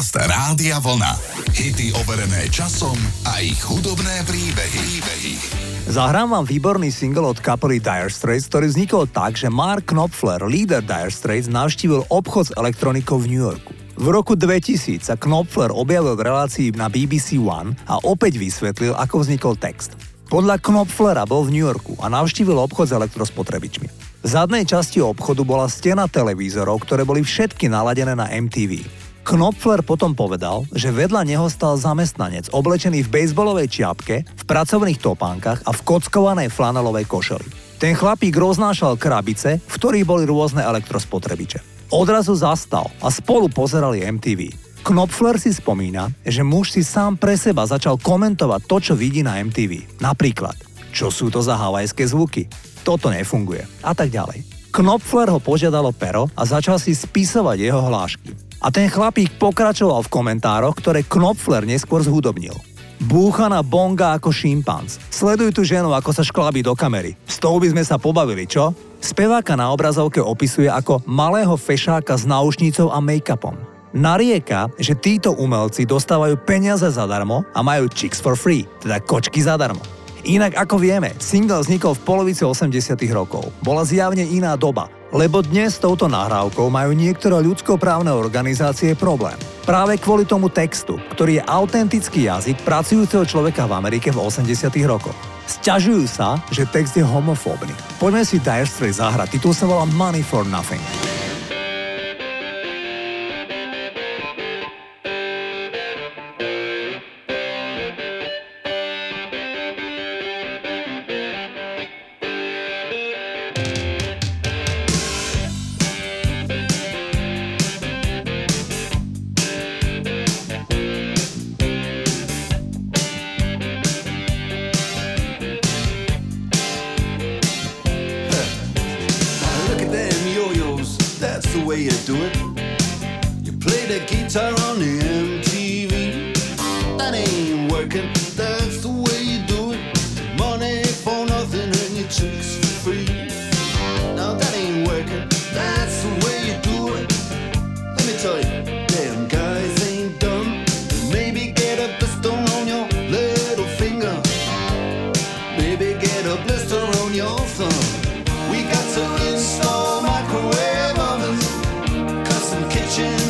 Podcast Rádia Vlna. Hity overené časom a ich hudobné príbehy. príbehy. Zahrám vám výborný single od kapely Dire Straits, ktorý vznikol tak, že Mark Knopfler, líder Dire Straits, navštívil obchod s elektronikou v New Yorku. V roku 2000 sa Knopfler objavil v relácii na BBC One a opäť vysvetlil, ako vznikol text. Podľa Knopflera bol v New Yorku a navštívil obchod s elektrospotrebičmi. V zadnej časti obchodu bola stena televízorov, ktoré boli všetky naladené na MTV. Knopfler potom povedal, že vedľa neho stal zamestnanec oblečený v bejsbolovej čiapke, v pracovných topánkach a v kockovanej flanelovej košeli. Ten chlapík roznášal krabice, v ktorých boli rôzne elektrospotrebiče. Odrazu zastal a spolu pozerali MTV. Knopfler si spomína, že muž si sám pre seba začal komentovať to, čo vidí na MTV. Napríklad, čo sú to za havajské zvuky? Toto nefunguje. A tak ďalej. Knopfler ho požiadalo pero a začal si spisovať jeho hlášky. A ten chlapík pokračoval v komentároch, ktoré Knopfler neskôr zhudobnil. Búcha na bonga ako šimpanz. Sleduj tú ženu, ako sa šklabí do kamery. S tou by sme sa pobavili, čo? Speváka na obrazovke opisuje ako malého fešáka s náušnicou a make-upom. Narieka, že títo umelci dostávajú peniaze zadarmo a majú chicks for free, teda kočky zadarmo. Inak ako vieme, single vznikol v polovici 80 rokov. Bola zjavne iná doba, lebo dnes s touto nahrávkou majú niektoré ľudskoprávne organizácie problém. Práve kvôli tomu textu, ktorý je autentický jazyk pracujúceho človeka v Amerike v 80 rokoch. Sťažujú sa, že text je homofóbny. Poďme si Dire Straits zahrať, titul sa volá Money for Nothing. searching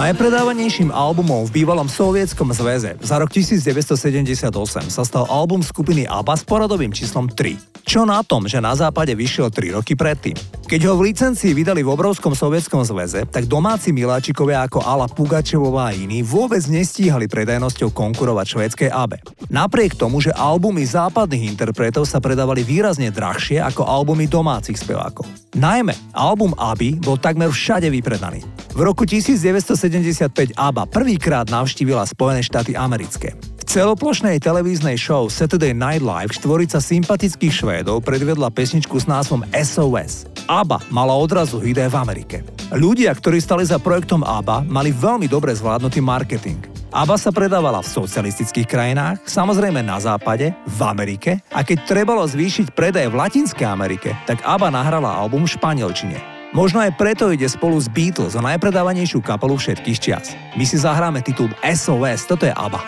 Najpredávanejším albumom v bývalom sovietskom zväze za rok 1978 sa stal album skupiny ABBA s poradovým číslom 3. Čo na tom, že na západe vyšiel 3 roky predtým? Keď ho v licencii vydali v obrovskom sovietskom zväze, tak domáci miláčikovia ako Ala Pugačevová a iní vôbec nestíhali predajnosťou konkurovať švédskej ABE. Napriek tomu, že albumy západných interpretov sa predávali výrazne drahšie ako albumy domácich spevákov. Najmä album ABBY bol takmer všade vypredaný. V roku 1975 ABBA prvýkrát navštívila Spojené štáty americké celoplošnej televíznej show Saturday Night Live štvorica sympatických Švédov predvedla pesničku s názvom SOS. ABBA mala odrazu hit v Amerike. Ľudia, ktorí stali za projektom ABBA, mali veľmi dobre zvládnutý marketing. ABBA sa predávala v socialistických krajinách, samozrejme na západe, v Amerike a keď trebalo zvýšiť predaj v Latinskej Amerike, tak ABBA nahrala album v španielčine. Možno aj preto ide spolu s Beatles o najpredávanejšiu kapelu všetkých čias. My si zahráme titul SOS, toto je ABBA.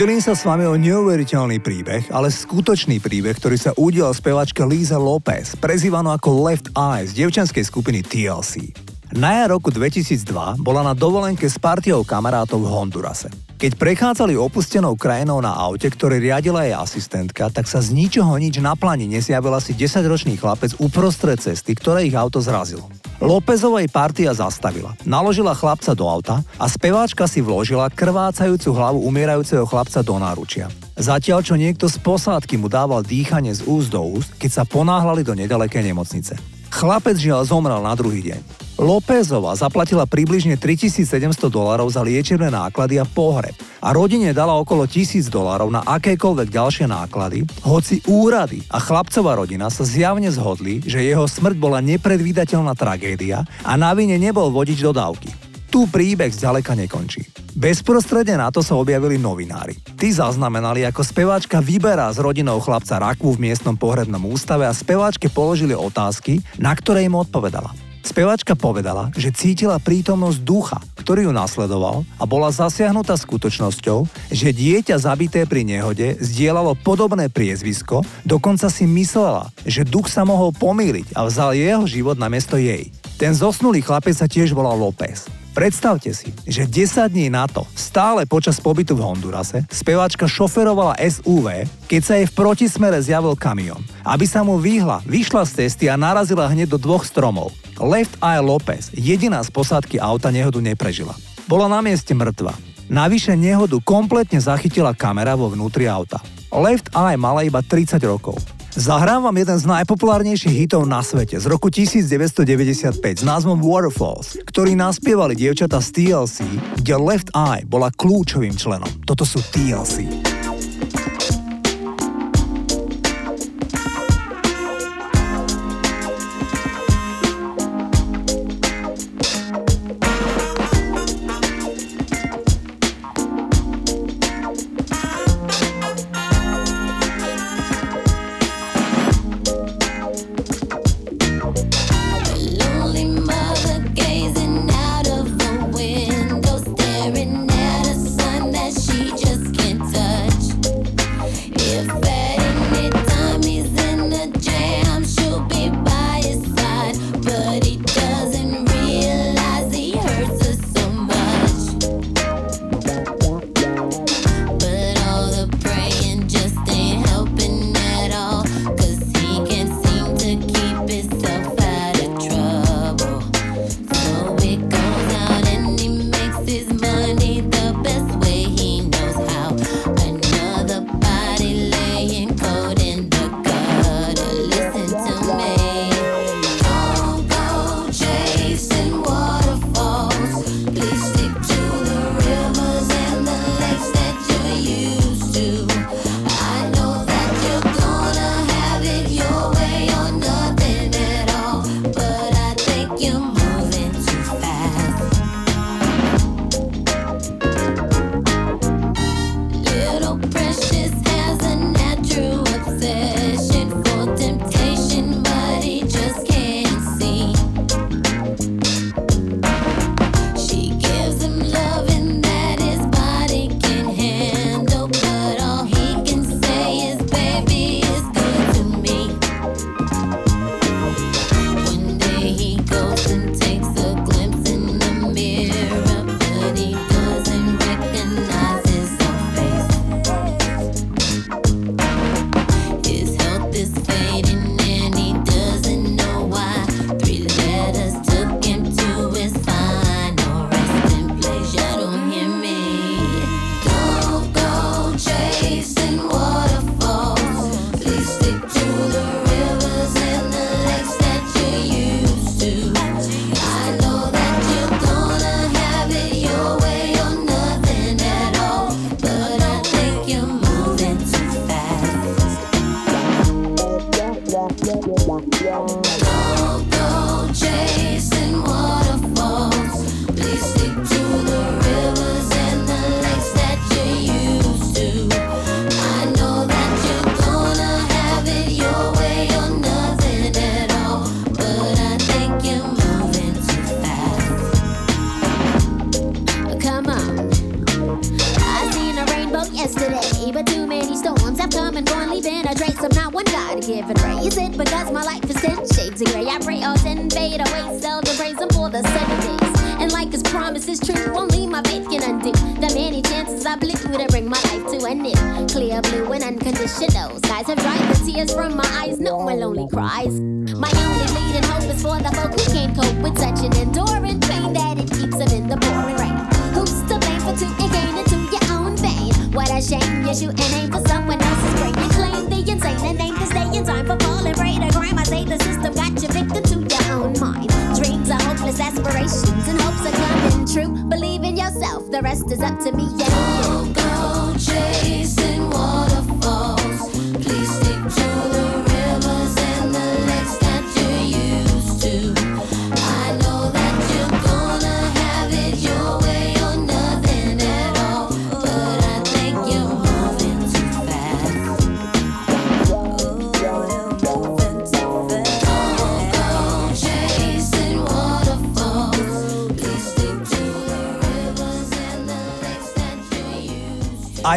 Podelím sa s vami o neuveriteľný príbeh, ale skutočný príbeh, ktorý sa udial spevačka Lisa Lopez, prezývaná ako Left Eye z devčanskej skupiny TLC. Na jar roku 2002 bola na dovolenke s partiou kamarátov v Hondurase. Keď prechádzali opustenou krajinou na aute, ktoré riadila jej asistentka, tak sa z ničoho nič na plani nesjavil asi 10-ročný chlapec uprostred cesty, ktoré ich auto zrazilo. Lópezovej partia zastavila, naložila chlapca do auta a speváčka si vložila krvácajúcu hlavu umierajúceho chlapca do náručia. Zatiaľ, čo niekto z posádky mu dával dýchanie z úst do úst, keď sa ponáhľali do nedalekej nemocnice. Chlapec žiaľ zomrel na druhý deň. Lópezova zaplatila približne 3700 dolárov za liečebné náklady a pohreb a rodine dala okolo 1000 dolárov na akékoľvek ďalšie náklady, hoci úrady a chlapcová rodina sa zjavne zhodli, že jeho smrť bola nepredvídateľná tragédia a na vine nebol vodič dodávky. Tu príbeh zďaleka nekončí. Bezprostredne na to sa objavili novinári. Tí zaznamenali, ako speváčka vyberá s rodinou chlapca rakvu v miestnom pohrebnom ústave a speváčke položili otázky, na ktoré im odpovedala. Spevačka povedala, že cítila prítomnosť ducha, ktorý ju nasledoval a bola zasiahnutá skutočnosťou, že dieťa zabité pri nehode zdieľalo podobné priezvisko, dokonca si myslela, že duch sa mohol pomýliť a vzal jeho život na miesto jej. Ten zosnulý chlapec sa tiež volal López. Predstavte si, že 10 dní na to, stále počas pobytu v Hondurase, speváčka šoferovala SUV, keď sa jej v protismere zjavil kamión. Aby sa mu vyhla, vyšla z cesty a narazila hneď do dvoch stromov. Left Eye Lopez, jediná z posádky auta nehodu neprežila. Bola na mieste mŕtva. Navyše nehodu kompletne zachytila kamera vo vnútri auta. Left Eye mala iba 30 rokov. Zahrám vám jeden z najpopulárnejších hitov na svete z roku 1995 s názvom Waterfalls, ktorý naspievali dievčata z TLC, kde Left Eye bola kľúčovým členom. Toto sú TLC.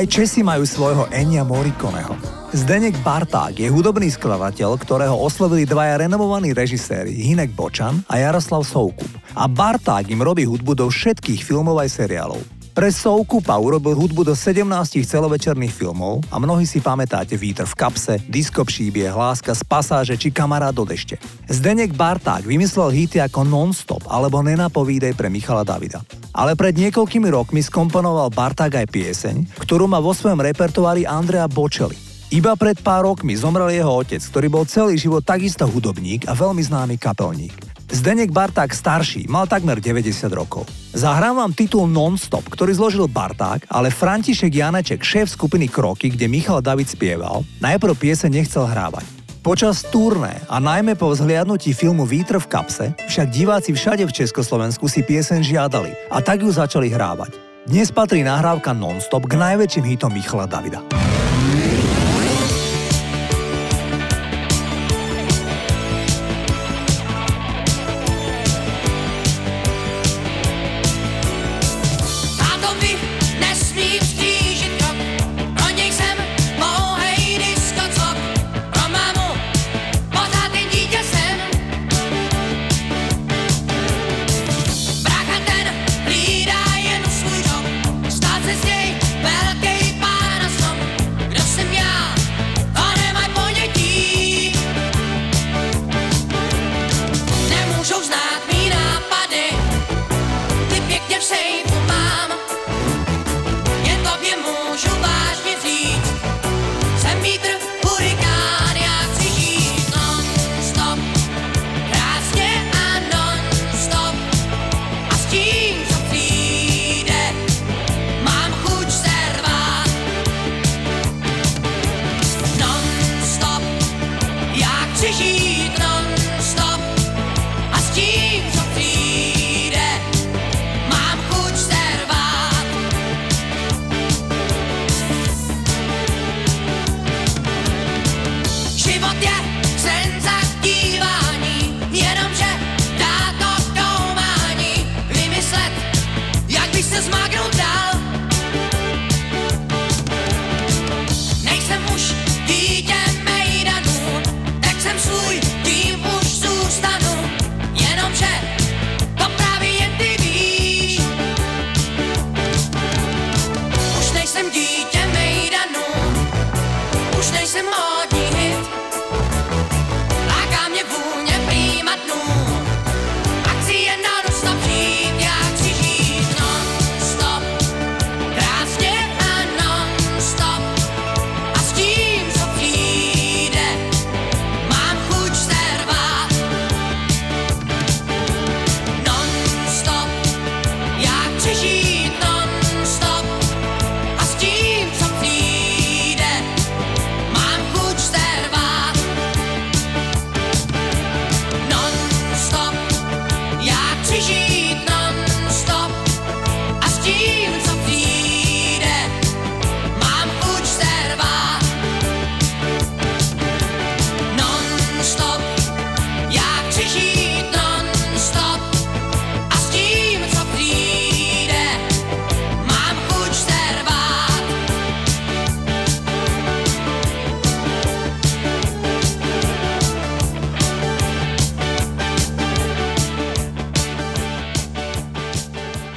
Aj Česi majú svojho Enia Morikoneho. Zdenek Barták je hudobný skladateľ, ktorého oslovili dvaja renovovaní režiséri Hinek Bočan a Jaroslav Soukup. A Barták im robí hudbu do všetkých filmov aj seriálov. Pre Soukupa urobil hudbu do 17 celovečerných filmov a mnohí si pamätáte Vítr v kapse, Disko příbie, Hláska z pasáže či Kamarát do dešte. Zdenek Barták vymyslel hity ako Non-Stop alebo Nenapovídej pre Michala Davida. Ale pred niekoľkými rokmi skomponoval Barták aj pieseň, ktorú má vo svojom repertoári Andrea Bocelli. Iba pred pár rokmi zomrel jeho otec, ktorý bol celý život takisto hudobník a veľmi známy kapelník. Zdenek Barták starší mal takmer 90 rokov. Zahrám vám titul Non-Stop, ktorý zložil Barták, ale František Janeček, šéf skupiny Kroky, kde Michal David spieval, najprv piese nechcel hrávať. Počas turné a najmä po vzhliadnutí filmu Vítr v kapse však diváci všade v Československu si piesen žiadali a tak ju začali hrávať. Dnes patrí nahrávka Non-Stop k najväčším hitom Michala Davida.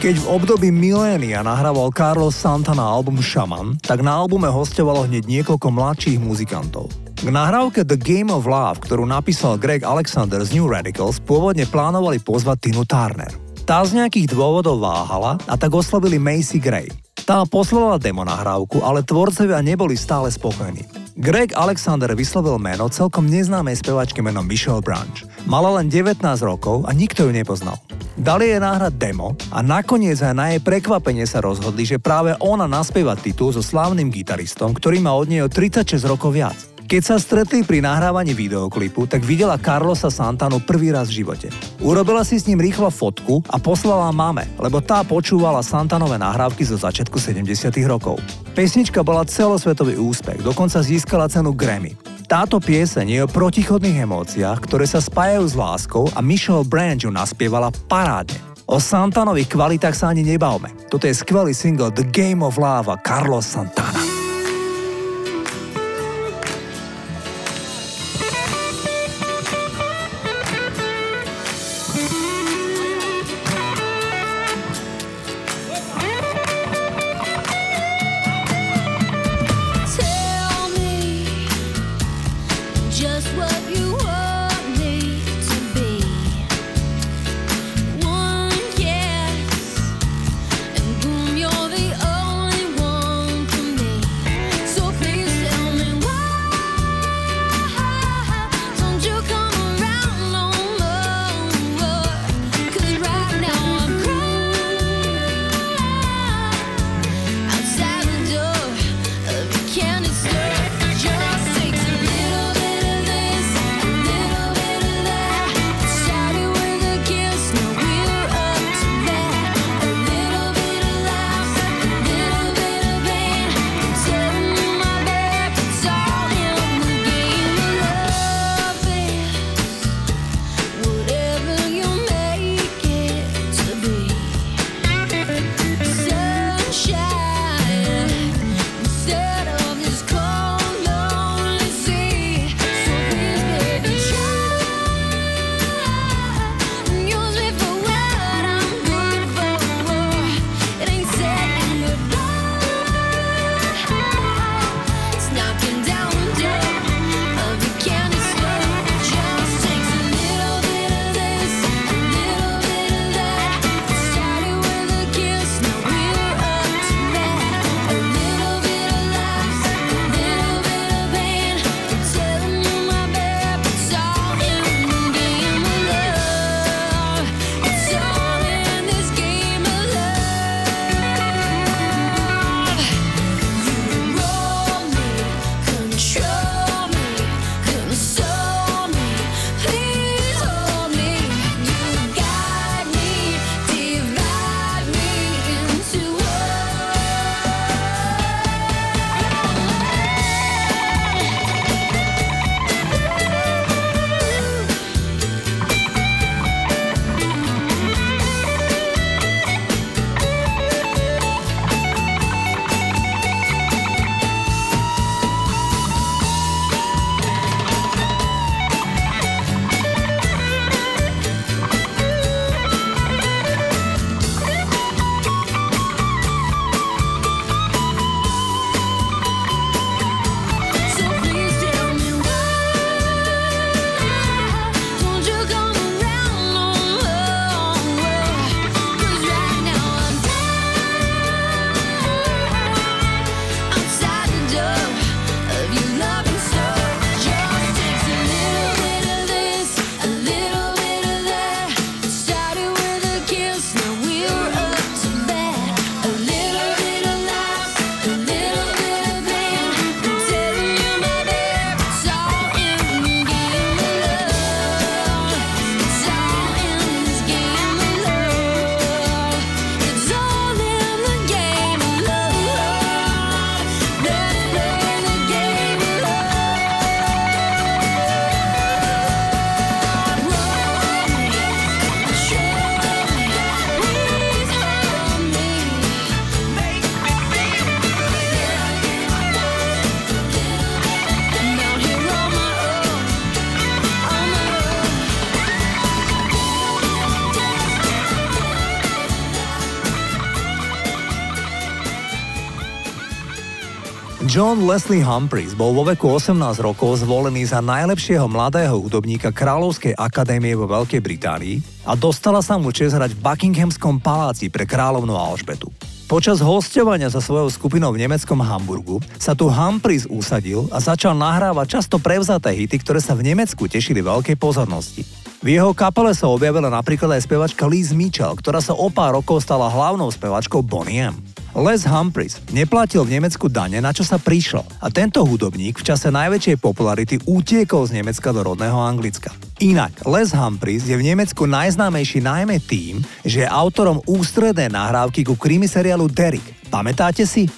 Keď v období milénia nahrával Carlos Santana album Shaman, tak na albume hostovalo hneď niekoľko mladších muzikantov. K nahrávke The Game of Love, ktorú napísal Greg Alexander z New Radicals, pôvodne plánovali pozvať Tinu Turner. Tá z nejakých dôvodov váhala a tak oslovili Macy Gray. Tá poslala demo nahrávku, ale tvorcovia neboli stále spokojní. Greg Alexander vyslovil meno celkom neznámej spevačky menom Michelle Branch. Mala len 19 rokov a nikto ju nepoznal. Dali jej náhrať demo a nakoniec aj na jej prekvapenie sa rozhodli, že práve ona naspieva titul so slávnym gitaristom, ktorý má od nej o 36 rokov viac. Keď sa stretli pri nahrávaní videoklipu, tak videla Carlosa Santanu prvý raz v živote. Urobila si s ním rýchlo fotku a poslala mame, lebo tá počúvala Santanové nahrávky zo začiatku 70 rokov. Pesnička bola celosvetový úspech, dokonca získala cenu Grammy. Táto pieseň je o protichodných emóciách, ktoré sa spájajú s láskou a Michelle Branch ju naspievala parádne. O Santanových kvalitách sa ani nebavme. Toto je skvelý single The Game of Love Carlos Santana. John Leslie Humphreys bol vo veku 18 rokov zvolený za najlepšieho mladého hudobníka Kráľovskej akadémie vo Veľkej Británii a dostala sa mu čas hrať v Buckinghamskom paláci pre kráľovnú Alžbetu. Počas hostovania za svojou skupinou v nemeckom Hamburgu sa tu Humphreys usadil a začal nahrávať často prevzaté hity, ktoré sa v Nemecku tešili veľkej pozornosti. V jeho kapele sa objavila napríklad aj spevačka Liz Mitchell, ktorá sa o pár rokov stala hlavnou spevačkou Bonnie M. Les Humphries neplatil v Nemecku dane, na čo sa prišlo a tento hudobník v čase najväčšej popularity utiekol z Nemecka do rodného Anglicka. Inak, Les Humphries je v Nemecku najznámejší najmä tým, že je autorom ústrednej nahrávky ku krimi seriálu Derek. Pamätáte si?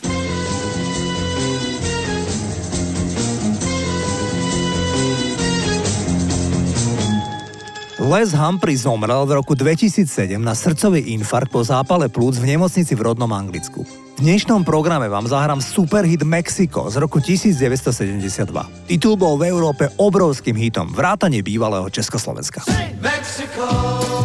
Les Humphrey zomrel v roku 2007 na srdcový infarkt po zápale plúc v nemocnici v rodnom Anglicku. V dnešnom programe vám zahrám superhit Mexico z roku 1972. Titul bol v Európe obrovským hitom, vrátane bývalého Československa. Mexico, Mexico.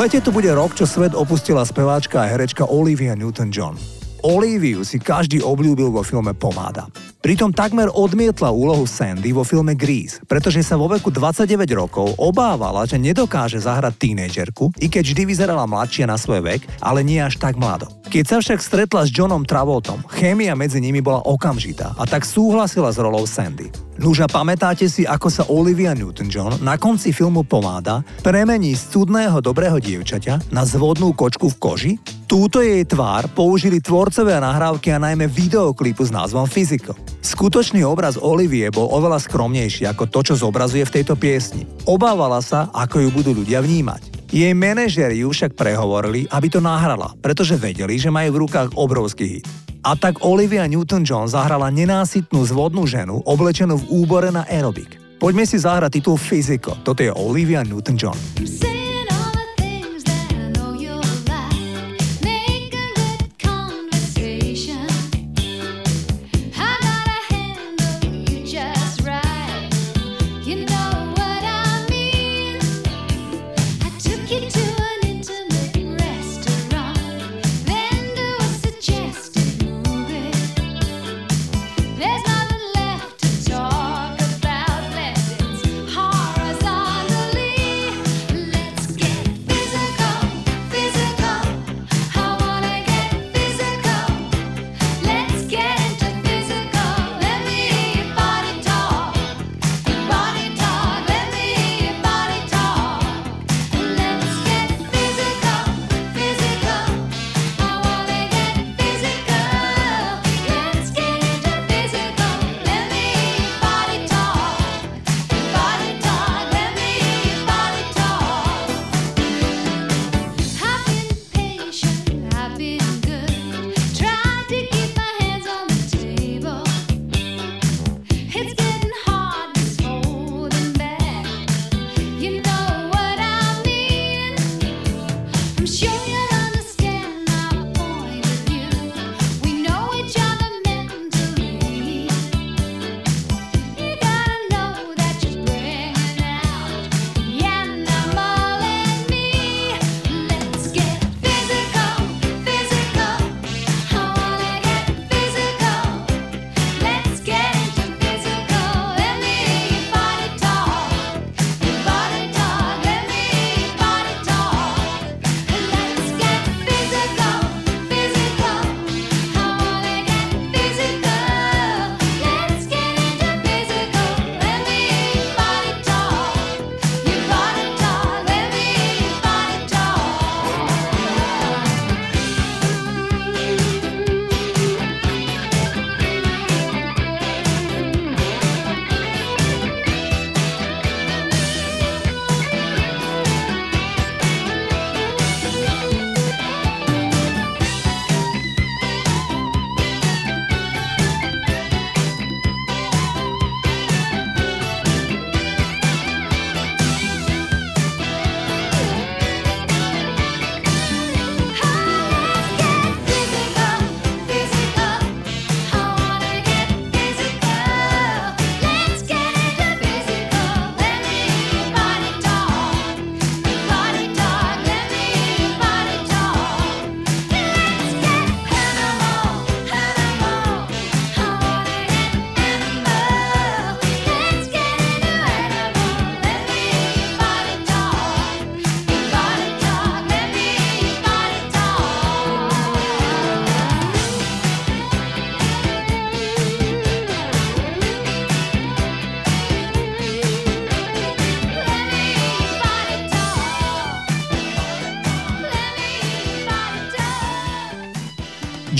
Lete tu bude rok, čo svet opustila speváčka a herečka Olivia Newton-John. Oliviu si každý obľúbil vo filme Pomáda. Pritom takmer odmietla úlohu Sandy vo filme Grease, pretože sa vo veku 29 rokov obávala, že nedokáže zahrať tínedžerku, i keď vždy vyzerala mladšia na svoj vek, ale nie až tak mlado. Keď sa však stretla s Johnom Travoltom, chémia medzi nimi bola okamžitá a tak súhlasila s rolou Sandy. Nuža, pamätáte si, ako sa Olivia Newton-John na konci filmu Pomáda premení z cudného dobrého dievčaťa na zvodnú kočku v koži? Túto jej tvár použili tvorcovia nahrávky a najmä videoklipu s názvom Physical. Skutočný obraz Olivie bol oveľa skromnejší ako to, čo zobrazuje v tejto piesni. Obávala sa, ako ju budú ľudia vnímať. Jej manažeri ju však prehovorili, aby to nahrala, pretože vedeli, že majú v rukách obrovský hit. A tak Olivia Newton-John zahrala nenásytnú zvodnú ženu oblečenú v úbore na aerobik. Poďme si zahrať titul Physical. Toto je Olivia Newton-John.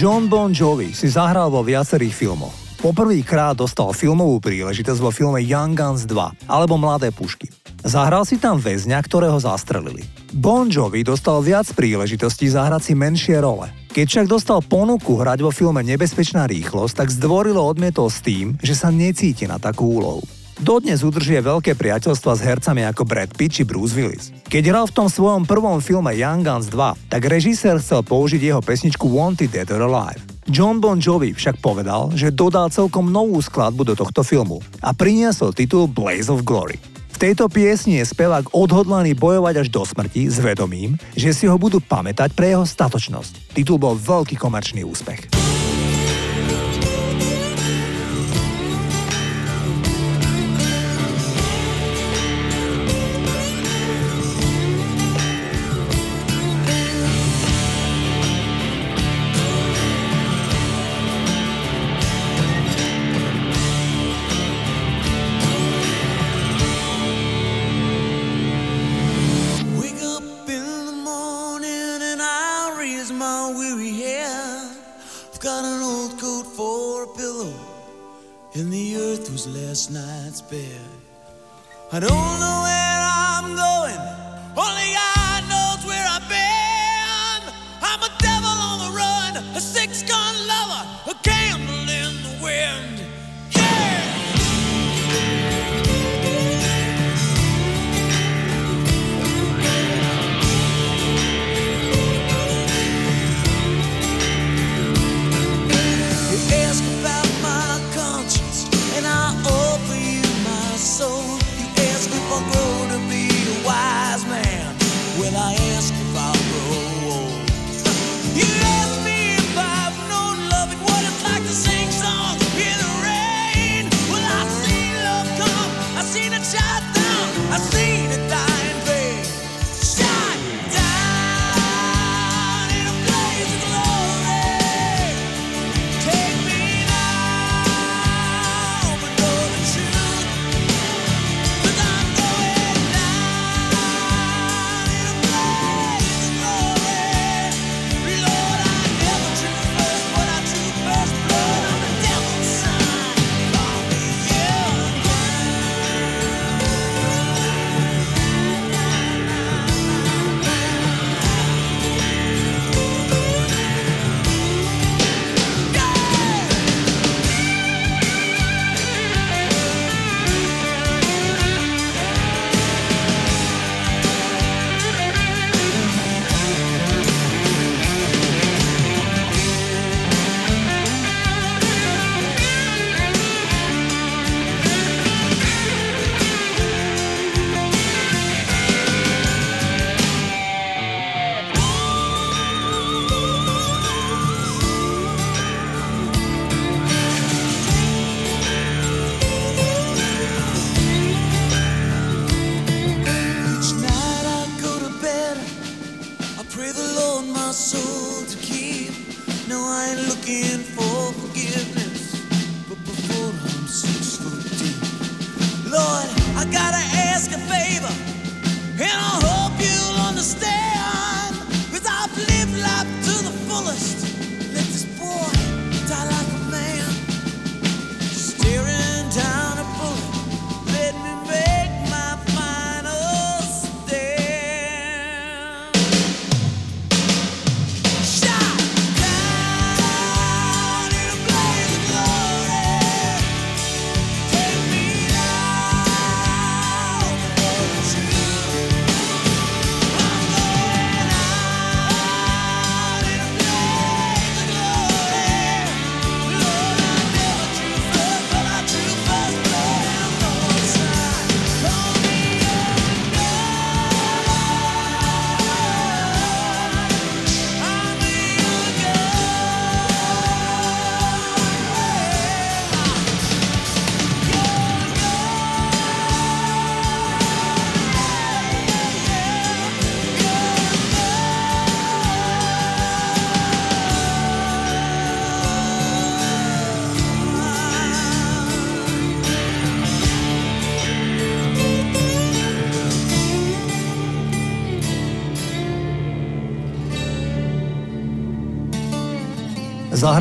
John Bon Jovi si zahral vo viacerých filmoch. Poprvýkrát dostal filmovú príležitosť vo filme Young Guns 2 alebo Mladé pušky. Zahral si tam väzňa, ktorého zastrelili. Bon Jovi dostal viac príležitostí zahrať si menšie role. Keď však dostal ponuku hrať vo filme Nebezpečná rýchlosť, tak zdvorilo odmietol s tým, že sa necíti na takú úlohu. Dodnes udržuje veľké priateľstva s hercami ako Brad Pitt či Bruce Willis. Keď hral v tom svojom prvom filme Young Guns 2, tak režisér chcel použiť jeho pesničku Wanted Dead or Alive. John Bon Jovi však povedal, že dodal celkom novú skladbu do tohto filmu a priniesol titul Blaze of Glory. V tejto piesni je spevák odhodlaný bojovať až do smrti s vedomím, že si ho budú pamätať pre jeho statočnosť. Titul bol veľký komerčný úspech. I don't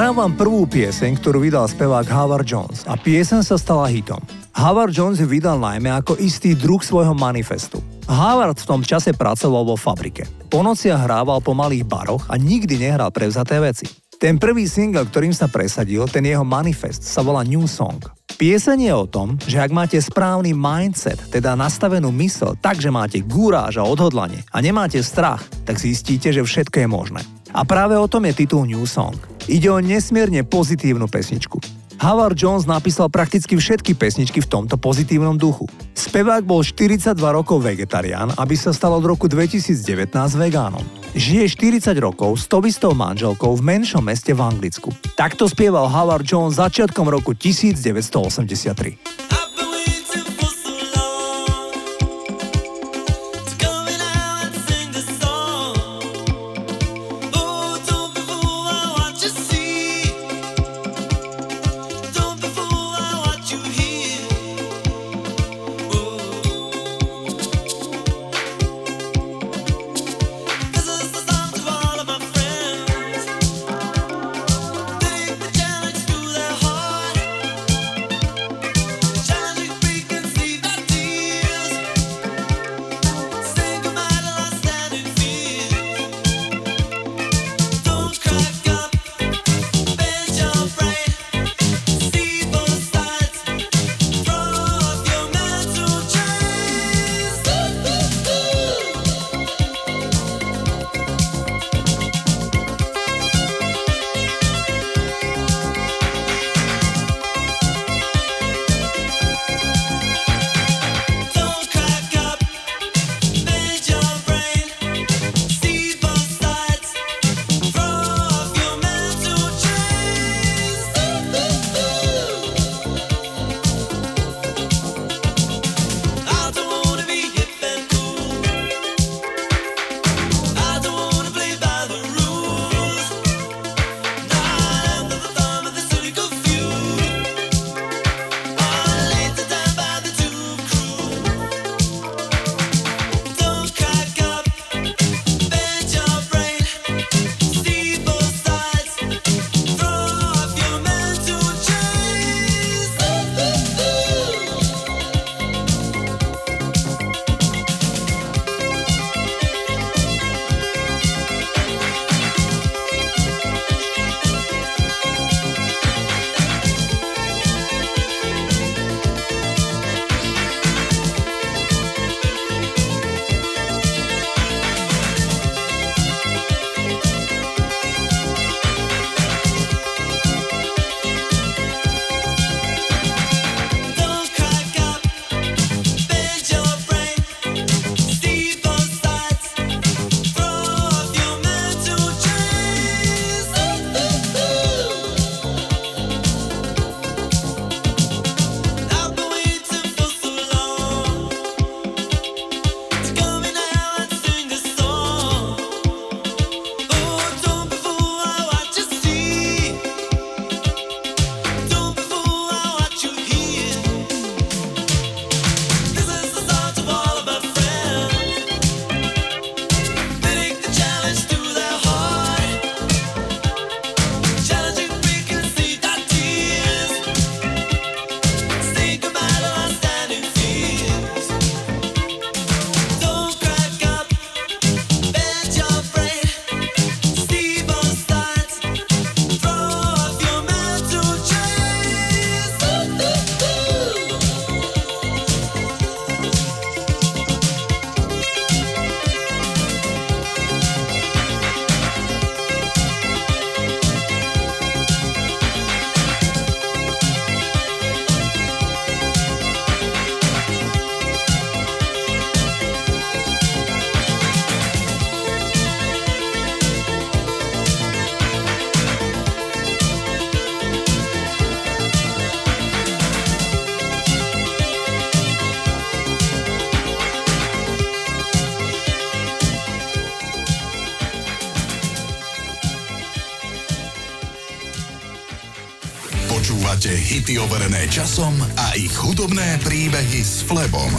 Zahrám vám prvú pieseň, ktorú vydal spevák Howard Jones a pieseň sa stala hitom. Howard Jones ju vydal najmä ako istý druh svojho manifestu. Howard v tom čase pracoval vo fabrike. Po nociach hrával po malých baroch a nikdy nehral prevzaté veci. Ten prvý single, ktorým sa presadil, ten jeho manifest, sa volá New Song. Pieseň je o tom, že ak máte správny mindset, teda nastavenú mysel tak, že máte gúráž a odhodlanie a nemáte strach, tak zistíte, že všetko je možné. A práve o tom je titul New Song. Ide o nesmierne pozitívnu pesničku. Howard Jones napísal prakticky všetky pesničky v tomto pozitívnom duchu. Spevák bol 42 rokov vegetarián, aby sa stal od roku 2019 vegánom. Žije 40 rokov s tobistou manželkou v menšom meste v Anglicku. Takto spieval Howard Jones začiatkom roku 1983. hity overené časom a ich hudobné príbehy s Flebom.